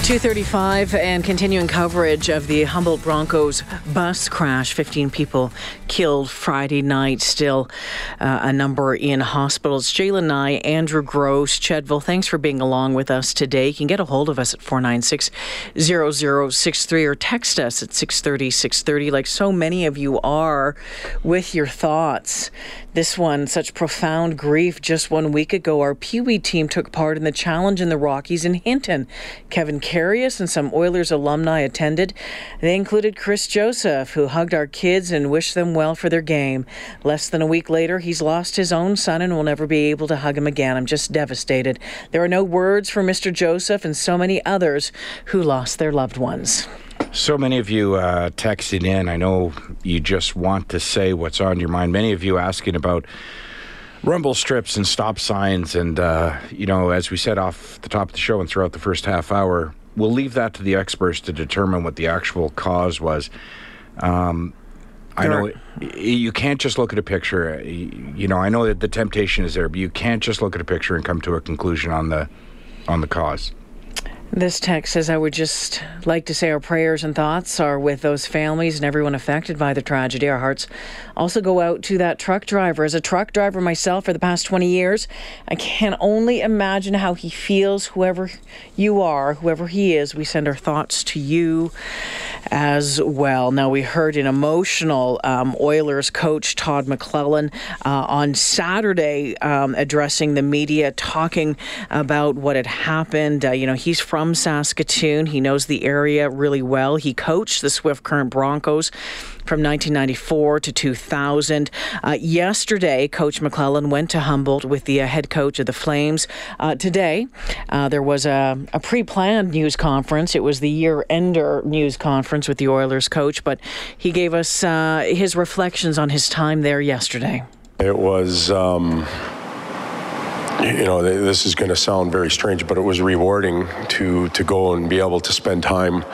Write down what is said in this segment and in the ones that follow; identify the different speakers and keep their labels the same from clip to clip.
Speaker 1: 235 and continuing coverage of the Humboldt Broncos bus crash. 15 people killed Friday night. Still uh, a number in hospitals. Jaylen Nye, Andrew Gross, Chedville, thanks for being along with us today. You can get a hold of us at 496 0063 or text us at 630 630, like so many of you are, with your thoughts. This one, such profound grief. Just one week ago, our Pee Wee team took part in the challenge in the Rockies in Hinton. Kevin Karius and some Oilers alumni attended. They included Chris Joseph, who hugged our kids and wished them well for their game. Less than a week later, he's lost his own son and will never be able to hug him again. I'm just devastated. There are no words for Mr. Joseph and so many others who lost their loved ones.
Speaker 2: So many of you uh, texting in. I know you just want to say what's on your mind. Many of you asking about rumble strips and stop signs. And, uh, you know, as we said off the top of the show and throughout the first half hour, we'll leave that to the experts to determine what the actual cause was. Um, I know you can't just look at a picture. You know, I know that the temptation is there, but you can't just look at a picture and come to a conclusion on the on the cause.
Speaker 1: This text says, I would just like to say our prayers and thoughts are with those families and everyone affected by the tragedy. Our hearts also go out to that truck driver. As a truck driver myself for the past 20 years, I can only imagine how he feels, whoever you are, whoever he is. We send our thoughts to you as well. Now, we heard an emotional um, Oilers coach, Todd McLellan, uh, on Saturday um, addressing the media, talking about what had happened. Uh, you know, he's from Saskatoon. He knows the area really well. He coached the Swift Current Broncos from 1994 to 2000. Uh, yesterday, Coach McLellan went to Humboldt with the uh, head coach of the Flames. Uh, today, uh, there was a, a pre planned news conference. It was the year ender news conference with the Oilers coach, but he gave us uh, his reflections on his time there yesterday.
Speaker 3: It was. Um you know, this is going to sound very strange, but it was rewarding to to go and be able to spend time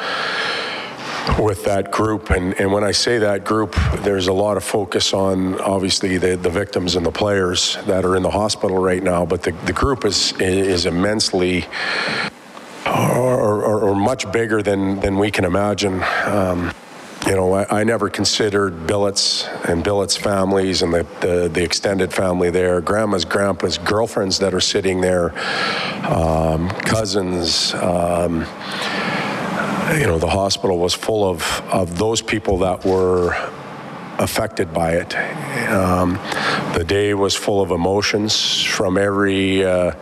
Speaker 3: with that group. And, and when I say that group, there's a lot of focus on obviously the, the victims and the players that are in the hospital right now. But the, the group is is immensely or, or, or much bigger than than we can imagine. Um, you know, I, I, never considered billets and billets families and the, the, the, extended family there, grandma's, grandpa's, girlfriends that are sitting there, um, cousins. Um, you know, the hospital was full of, of those people that were affected by it. Um, the day was full of emotions from every uh,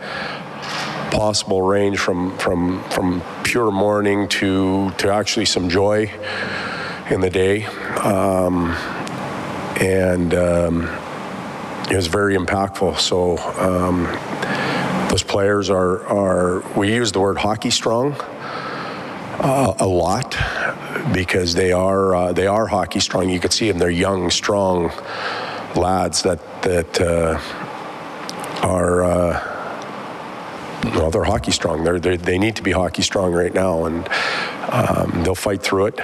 Speaker 3: possible range, from from from pure mourning to to actually some joy in the day, um, and um, it was very impactful. So um, those players are are we use the word hockey strong uh, a lot because they are uh, they are hockey strong. You can see them; they're young, strong lads that that uh, are. Uh, well, they're hockey strong. They're, they're, they need to be hockey strong right now, and um, they'll fight through it.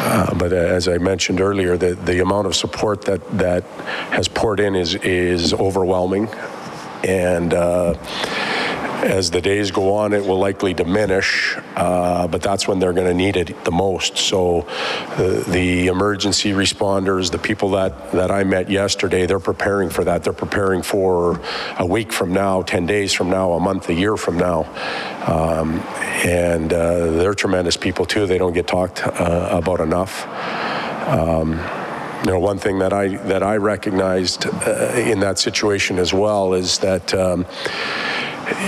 Speaker 3: Uh, but as I mentioned earlier, the, the amount of support that, that has poured in is, is overwhelming. And uh, as the days go on, it will likely diminish, uh, but that's when they're going to need it the most. So uh, the emergency responders, the people that, that I met yesterday, they're preparing for that. They're preparing for a week from now, 10 days from now, a month, a year from now. Um, and uh, they're tremendous people too. They don't get talked uh, about enough. Um, you know, one thing that I that I recognized uh, in that situation as well is that. Um,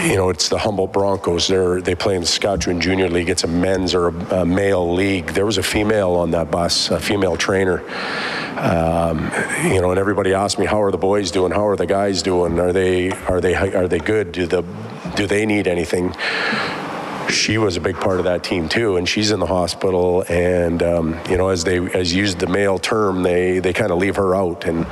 Speaker 3: you know, it's the Humboldt Broncos. They're, they play in the Saskatchewan Junior League. It's a men's or a, a male league. There was a female on that bus, a female trainer. Um, you know, and everybody asked me, "How are the boys doing? How are the guys doing? Are they are they are they good? Do the do they need anything?" she was a big part of that team too, and she's in the hospital. And um, you know, as they as used the male term, they they kind of leave her out, and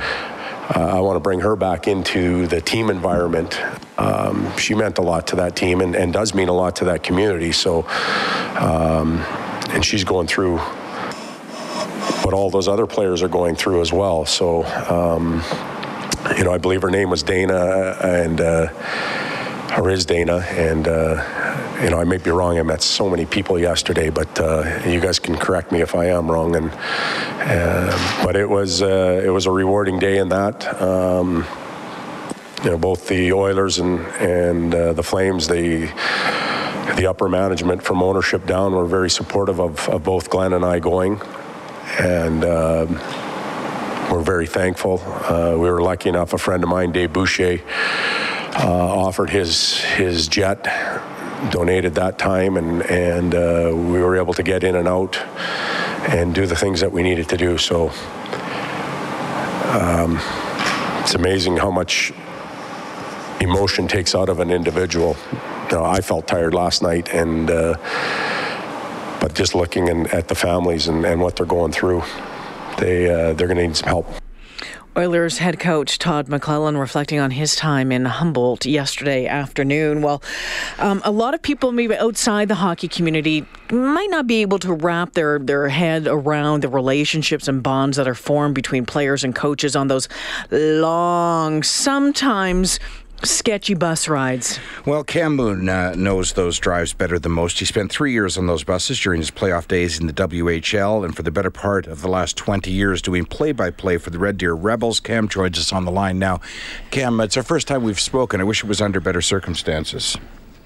Speaker 3: uh, I want to bring her back into the team environment. Um, she meant a lot to that team, and, and, does mean a lot to that community. So, um, and she's going through what all those other players are going through as well. So, um, you know, I believe her name was Dana, and uh, or is Dana, and. Uh, you know, I may be wrong. I met so many people yesterday, but uh, you guys can correct me if I am wrong. And uh, but it was uh, it was a rewarding day in that. Um, you know, both the Oilers and and uh, the Flames, the the upper management from ownership down were very supportive of, of both Glenn and I going, and uh, we're very thankful. Uh, we were lucky enough. A friend of mine, Dave Boucher, offered his his jet donated that time, and and uh, we were able to get in and out and do the things that we needed to do. So um, it's amazing how much emotion takes out of an individual. I felt tired last night, and uh, but just looking in, at the families and, and what they're going through, they uh, they're going to need some help.
Speaker 1: Oilers head coach Todd McLellan reflecting on his time in Humboldt yesterday afternoon. Well, um, a lot of people maybe outside the hockey community might not be able to wrap their, their head around the relationships and bonds that are formed between players and coaches on those long, sometimes sketchy bus rides.
Speaker 2: Well, Cam Moon uh, knows those drives better than most. He spent three years on those buses during his playoff days in the WHL, and for the better part of the last 20 years doing play by play for the Red Deer Rebels. Cam joins us on the line now. Cam, it's our first time we've spoken. I wish it was under better circumstances.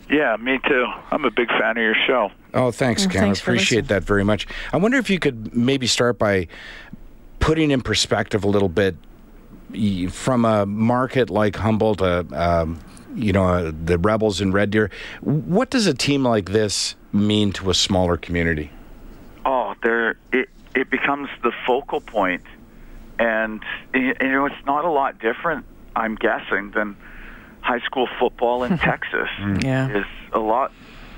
Speaker 4: Yeah, me too. I'm a big fan of your show.
Speaker 2: Oh, thanks, Cam. Thanks Appreciate that very much. I wonder if you could maybe start by putting in perspective a little bit from a market like Humboldt, uh, um, you know, uh, the Rebels in Red Deer, what does a team like this mean to a smaller community?
Speaker 4: Oh, there it it becomes the focal point, and you know it's not a lot different. I'm guessing than high school football in Texas.
Speaker 1: Mm. Yeah,
Speaker 4: is a lot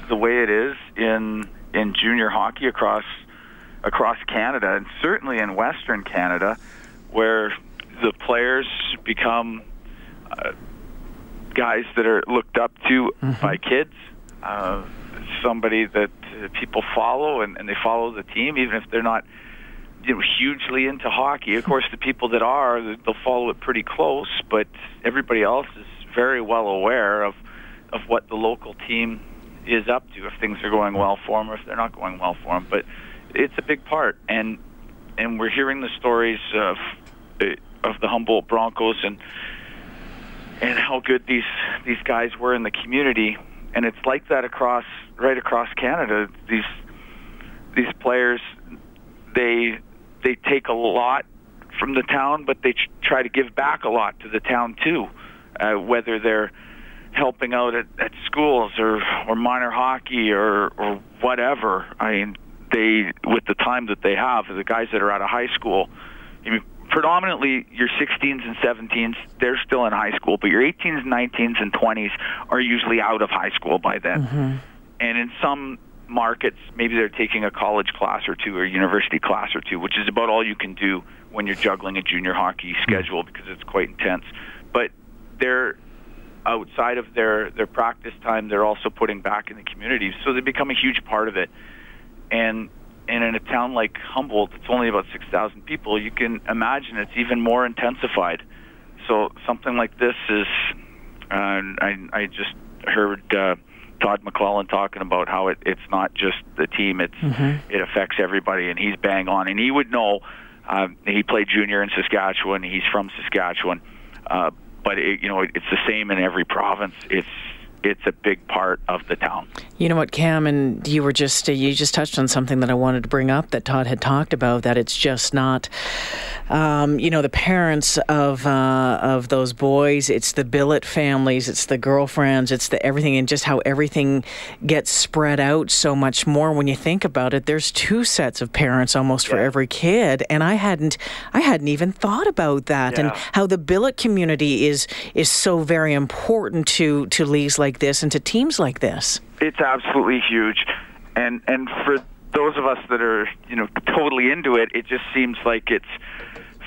Speaker 4: the way it is in in junior hockey across across Canada, and certainly in Western Canada, where the players become uh, guys that are looked up to mm-hmm. by kids, uh, somebody that uh, people follow and, and they follow the team, even if they're not you know, hugely into hockey. Of course, the people that are, they'll follow it pretty close, but everybody else is very well aware of of what the local team is up to if things are going well for them or if they're not going well for them. But it's a big part, and and we're hearing the stories of uh, of the Humboldt Broncos and and how good these these guys were in the community. And it's like that across right across Canada. These these players they they take a lot from the town, but they try to give back a lot to the town too. Uh, whether they're helping out at, at schools or or minor hockey or or whatever. I mean, they with the time that they have, the guys that are out of high school. I mean, predominantly your 16s and 17s, they're still in high school, but your 18s, 19s, and 20s are usually out of high school by then. Mm-hmm. And in some markets, maybe they're taking a college class or two or a university class or two, which is about all you can do when you're juggling a junior hockey mm-hmm. schedule because it's quite intense. But they're outside of their their practice time, they're also putting back in the community, so they become a huge part of it. And and in a town like Humboldt, it's only about 6,000 people, you can imagine it's even more intensified. So something like this is, uh, I, I just heard uh, Todd McLellan talking about how it, it's not just the team; it's mm-hmm. it affects everybody, and he's bang on. And he would know. Uh, he played junior in Saskatchewan. He's from Saskatchewan, uh, but it, you know it's the same in every province. It's it's a big part of the town.
Speaker 1: You know what, Cam, and you were just uh, you just touched on something that I wanted to bring up that Todd had talked about that it's just not, um, you know, the parents of uh, of those boys. It's the billet families. It's the girlfriends. It's the everything, and just how everything gets spread out so much more when you think about it. There's two sets of parents almost yeah. for every kid, and I hadn't I hadn't even thought about that, yeah. and how the billet community is is so very important to to leagues like this and to teams like this.
Speaker 4: it's absolutely huge, and and for those of us that are you know totally into it, it just seems like it's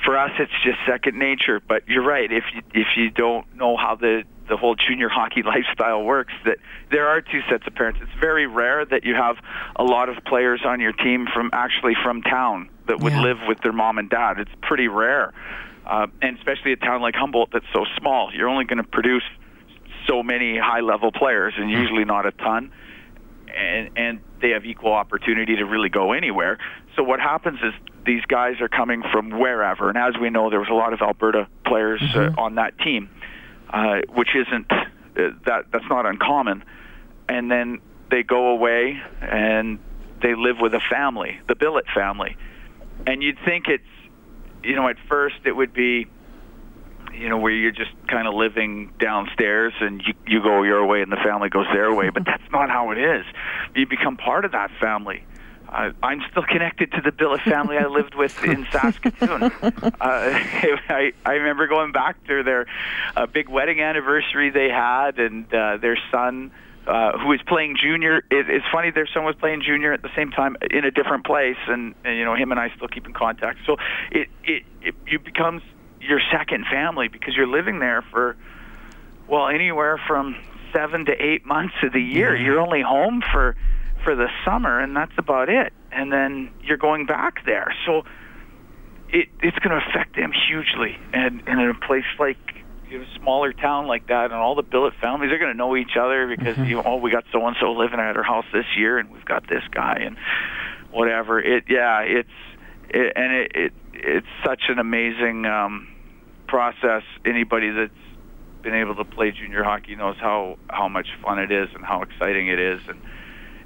Speaker 4: for us it's just second nature. But you're right. If you, if you don't know how the the whole junior hockey lifestyle works, that there are two sets of parents. It's very rare that you have a lot of players on your team from actually from town that would
Speaker 1: Yeah.
Speaker 4: live with their mom and dad. It's pretty rare, uh, and especially a town like Humboldt that's so small. You're only going to produce so many high level players, and usually not a ton and and they have equal opportunity to really go anywhere. So what happens is these guys are coming from wherever, and as we know, there was a lot of Alberta players uh, on that team, uh, which isn't uh, that that's not uncommon. And then they go away and they live with a family, the Billet family, and you'd think it's you know at first it would be you know, where you're just kind of living downstairs and you, you go your way and the family goes their way. But that's not how it is. You become part of that family. Uh, I'm still connected to the Billet family I lived with in Saskatoon. Uh, I, I remember going back to their uh, big wedding anniversary they had, and uh, their son, uh, who was playing junior. It, it's funny, their son was playing junior at the same time in a different place, and, and you know, him and I still keep in contact. So it it, it, it becomes your second family because you're living there for well anywhere from seven to eight months of the year. You're only home for for the summer, and that's about it. And then you're going back there, so it it's going to affect them hugely. And, and in a place like you know, a smaller town like that, and all the billet families, they're going to know each other because mm-hmm. you know, oh, we got so and so living at our house this year, and we've got this guy, and whatever. It yeah, it's it, and it, it it's such an amazing um, process. Anybody that's been able to play junior hockey knows how how much fun it is and how exciting it is, and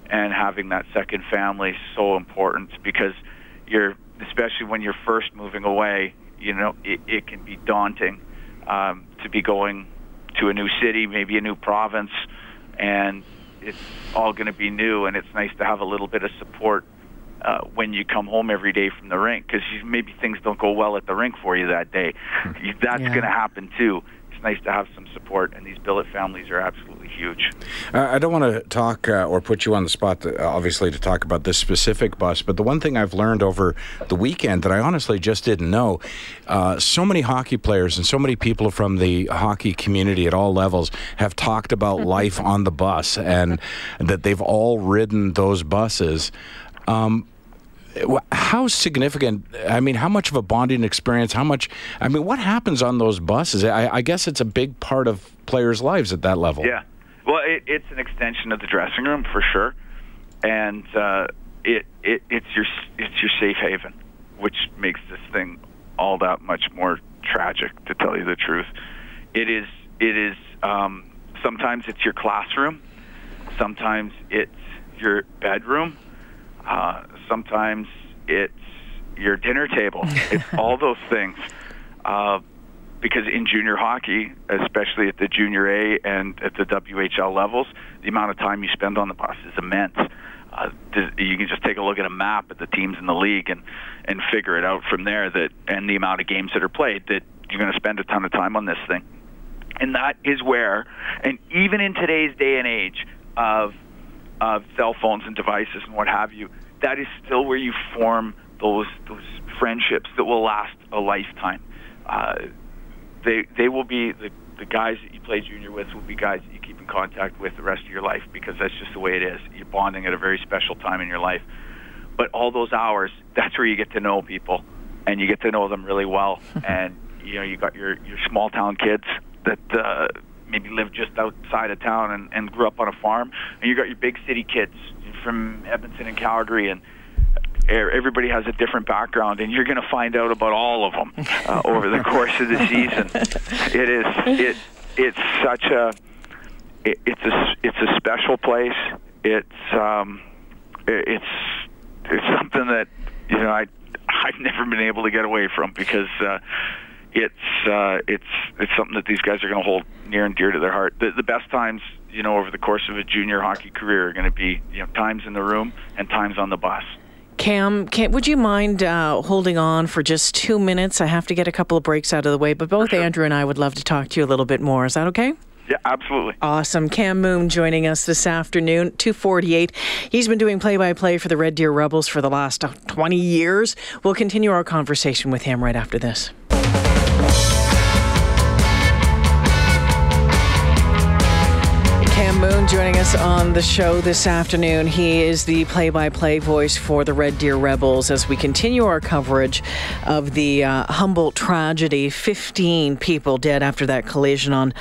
Speaker 4: and having that second family is so important because you're especially when you're first moving away. You know, it, it can be daunting um, to be going to a new city, maybe a new province, and it's all going to be new. And it's nice to have a little bit of support uh, when you come home every day from the rink because maybe things don't go well at the rink for you that day. That's
Speaker 1: Yeah.
Speaker 4: going to happen too. It's nice to have some support, and these billet families are absolutely huge.
Speaker 2: Uh, I don't want to talk uh, or put you on the spot, to, obviously, to talk about this specific bus, but the one thing I've learned over the weekend that I honestly just didn't know uh, so many hockey players and so many people from the hockey community at all levels have talked about life on the bus and that they've all ridden those buses. Um, wh- how significant i mean how much of a bonding experience how much i mean what happens on those buses? I, I guess it's a big part of players lives at that level.
Speaker 4: Yeah. Well, it, it's an extension of the dressing room for sure, and uh, it, it it's your it's your safe haven, which makes this thing all that much more tragic. To tell you the truth, it is it is um, sometimes it's your classroom, sometimes it's your bedroom, uh, sometimes it's your dinner table. it's all those things. Uh, because in junior hockey, especially at the junior A and at the WHL levels, the amount of time you spend on the bus is immense. Uh, you can just take a look at a map at the teams in the league and and figure it out from there. That and the amount of games that are played that you're going to spend a ton of time on this thing. And that is where, and even in today's day and age of of cell phones and devices and what have you, that is still where you form those those friendships that will last a lifetime. Uh, they they will be the the guys that you play junior with will be guys that you keep in contact with the rest of your life because that's just the way it is. You're bonding at a very special time in your life. But all those hours, that's where you get to know people, and you get to know them really well. and you know, you got your your small town kids that uh, maybe live just outside of town and, and grew up on a farm, and you got your big city kids from Edmonton and Calgary, and everybody has a different background, and you're going to find out about all of them uh, over the course of the season. It is it it's such a it, it's a it's a special place. It's um it, it's it's something that you know I I've never been able to get away from because uh, it's uh, it's it's something that these guys are going to hold near and dear to their heart. The, the best times you know over the course of a junior hockey career are going to be you know times in the room and times on the bus.
Speaker 1: Cam, can, would you mind uh, holding on for just two minutes? I have to get a couple of breaks out of the way, but both Andrew and I would love to talk to you a little bit more. Is that okay?
Speaker 4: Yeah, absolutely.
Speaker 1: Awesome. Cam Moon joining us this afternoon, 248. He's been doing play by play for the Red Deer Rebels for the last 20 years. We'll continue our conversation with him right after this. Moon joining us on the show this afternoon. He is the play by play voice for the Red Deer Rebels as we continue our coverage of the uh, Humboldt tragedy. 15 people dead after that collision on,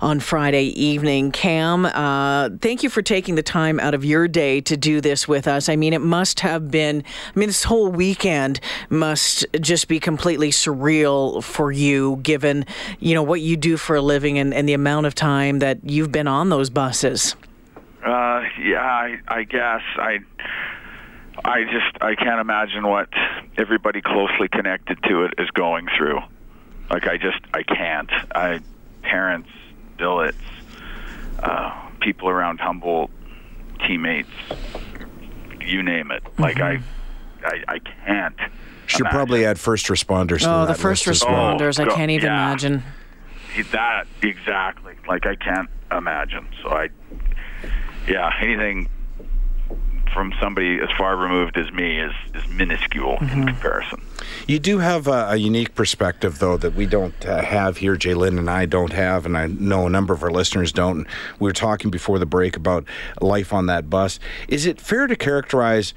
Speaker 1: on Friday evening. Cam, uh, thank you for taking the time out of your day to do this with us. I mean, it must have been, I mean, this whole weekend must just be completely surreal for you given, you know, what you do for a living and, and the amount of time that you've been on those buses.
Speaker 4: Uh, yeah, I, I guess I. I just I can't imagine what everybody closely connected to it is going through. Like I just I can't. I parents, billets, uh, people around Humboldt, teammates, you name it. Like I, I I can't.
Speaker 2: Should
Speaker 4: imagine.
Speaker 2: probably add first responders. to
Speaker 1: Oh, the first
Speaker 2: list as well.
Speaker 1: responders. I can't even
Speaker 4: yeah.
Speaker 1: imagine.
Speaker 4: that exactly. Like I can't imagine. So I, yeah, anything from somebody as far removed as me is is minuscule in comparison.
Speaker 2: You do have a, a unique perspective, though, that we don't uh, have here. Jalen and I don't have, and I know a number of our listeners don't. We were talking before the break about life on that bus. Is it fair to characterize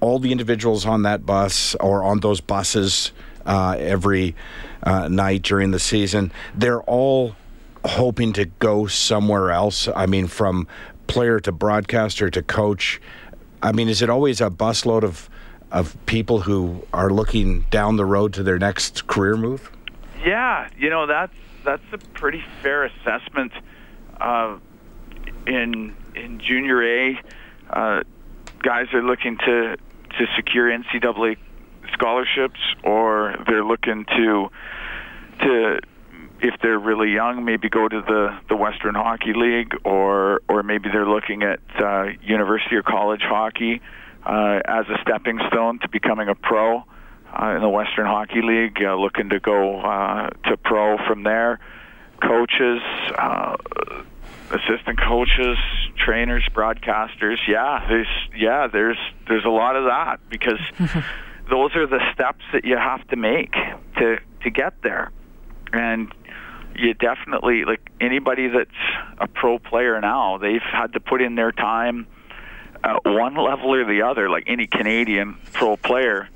Speaker 2: all the individuals on that bus or on those buses uh, every uh, night during the season? They're all hoping to go somewhere else. I mean, from player to broadcaster to coach. I mean, is it always a busload of of people who are looking down the road to their next career move?
Speaker 4: Yeah, you know that's that's a pretty fair assessment. Uh, in in junior A, uh, guys are looking to to secure NCAA scholarships, or they're looking to to if they're really young, maybe go to the the Western Hockey League, or or maybe they're looking at uh, university or college hockey uh, as a stepping stone to becoming a pro uh, in the Western Hockey League, uh, looking to go uh, to pro from there. Coaches, uh, assistant coaches, trainers, broadcasters. Yeah, there's yeah, there's there's a lot of that because those are the steps that you have to make to to get there, and you definitely like anybody that's a pro player now. They've had to put in their time uh, one level or the other. Like any Canadian pro player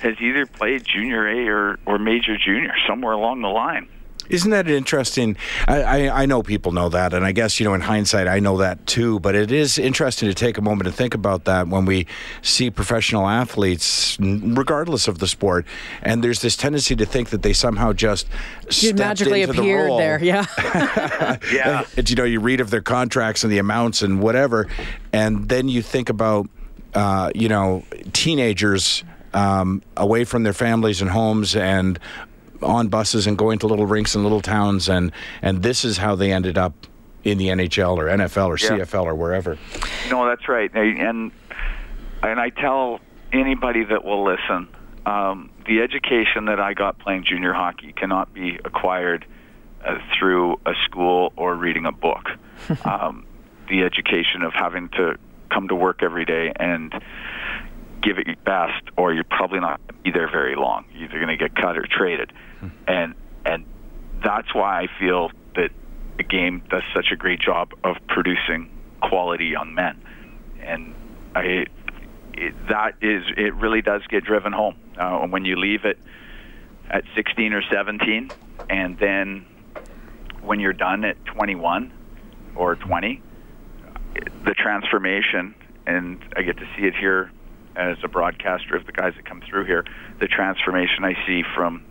Speaker 4: has either played junior A or, or major junior somewhere along the line.
Speaker 2: Isn't that interesting? I, I, I know people know that, and I guess, you know, in hindsight, I know that too, but it is interesting to take a moment to think about that when we see professional athletes, regardless of the sport, and there's this tendency to think that they somehow just
Speaker 1: You
Speaker 2: stepped
Speaker 1: magically
Speaker 2: into the
Speaker 1: appeared
Speaker 2: role.
Speaker 1: there. Yeah.
Speaker 4: Yeah.
Speaker 2: And, you know, you read of their contracts and the amounts and whatever, and then you think about, uh, you know, teenagers um, away from their families and homes and on buses and going to little rinks and little towns, and and this is how they ended up in the NHL or NFL or
Speaker 4: Yeah.
Speaker 2: CFL or wherever.
Speaker 4: No, that's right. And and I tell anybody that will listen, um, the education that I got playing junior hockey cannot be acquired uh, through a school or reading a book. um, the education of having to come to work every day and give it your best, or you're probably not going to be there very long. You're either going to get cut or traded, and and that's why I feel that the game does such a great job of producing quality young men, and I it, that is it really does get driven home. Uh, when you leave it at 16 or 17, and then when you're done at 21 or 20, the transformation, and I get to see it here as a broadcaster of the guys that come through here. The transformation I see from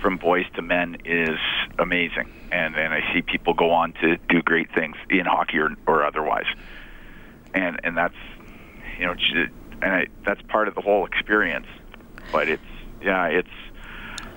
Speaker 4: from boys to men is amazing, and and I see people go on to do great things in hockey or, or otherwise, and and that's you know, and I, that's part of the whole experience. But it's yeah, it's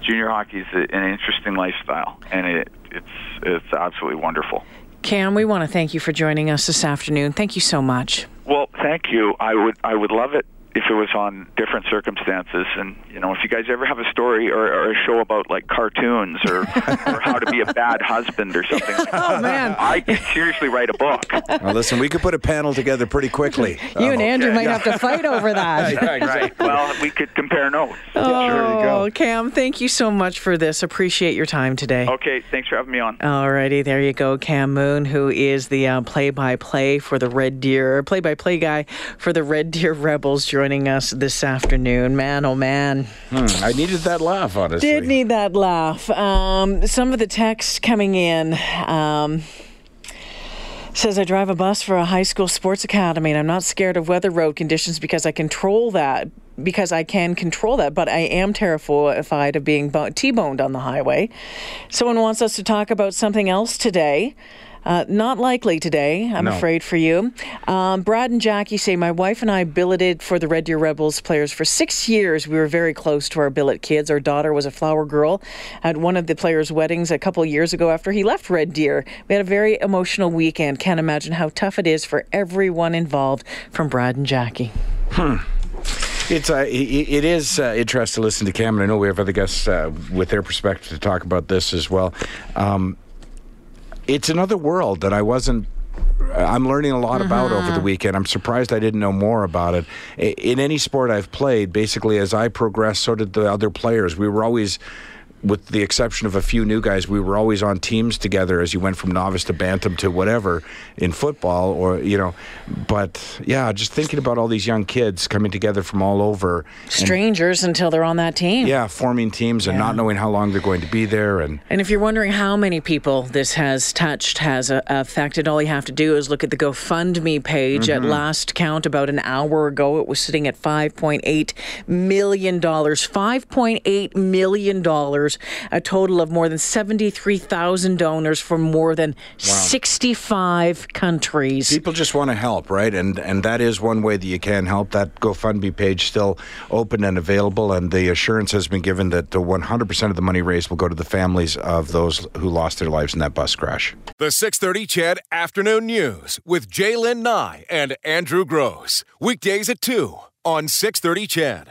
Speaker 4: junior hockey is an interesting lifestyle, and it it's it's absolutely wonderful.
Speaker 1: Cam, we want to thank you for joining us this afternoon. Thank you so much.
Speaker 4: Well, thank you. I would I would love it if it was on different circumstances. And you know, if you guys ever have a story or, or a show about like cartoons or or how to be a bad husband or something, like
Speaker 1: Oh, man.
Speaker 4: I could seriously write a book.
Speaker 2: Well, listen, we could put a panel together pretty quickly.
Speaker 1: You and Andrew
Speaker 4: okay.
Speaker 1: might have to fight over that.
Speaker 4: Right. Well, we could compare notes.
Speaker 1: Oh, Cam, thank you so much for this. Appreciate your time today.
Speaker 4: Okay. Thanks for having me on.
Speaker 1: Alrighty, there you go. Cam Moon, who is the uh, play-by-play for the Red Deer, play-by-play guy for the Red Deer Rebels, joining us this afternoon. Man, oh man,
Speaker 2: Hmm, I needed that laugh, honestly.
Speaker 1: did need that laugh. Um, some of the text coming in. Um, Says I drive a bus for a high school sports academy and I'm not scared of weather road conditions because I control that because I can control that, but I am terrified of being T-boned on the highway. Someone wants us to talk about something else today. Uh, not likely today, I'm
Speaker 2: No.
Speaker 1: afraid for you. Um, Brad and Jackie say my wife and I billeted for the Red Deer Rebels players for six years. We were very close to our billet kids. Our daughter was a flower girl at one of the players' weddings a couple years ago after he left Red Deer. We had a very emotional weekend. Can't imagine how tough it is for everyone involved. From Brad and Jackie.
Speaker 2: It's uh, it is uh, interesting to listen to Cam, and I know we have other guests uh, with their perspective to talk about this as well. Um, it's another world that I wasn't. I'm learning a lot about over the mm-hmm. weekend. I'm surprised I didn't know more about it. In any sport I've played, basically, as I progressed, so did the other players. We were always. With the exception of a few new guys, we were always on teams together as you went from novice to bantam to whatever in football, or you know. But yeah, just thinking about all these young kids coming together from all over, and
Speaker 1: Strangers until they're on that team.
Speaker 2: yeah, forming teams and not knowing how long they're going to be there, and
Speaker 1: And if you're wondering how many people this has touched, has uh, affected, all you have to do is look at the GoFundMe page. At last count, about an hour ago, it was sitting at $5.8 million. $5.8 million. A total of more than 73,000 donors from more than 65 countries.
Speaker 2: people just want to help, right? And and that is one way that you can help. That GoFundMe page still open and available, and the assurance has been given that the 100% of the money raised will go to the families of those who lost their lives in that bus crash.
Speaker 5: The 630 CHED Afternoon News with Jaylen Nye and Andrew Gross. Weekdays at 2 on 630 CHED.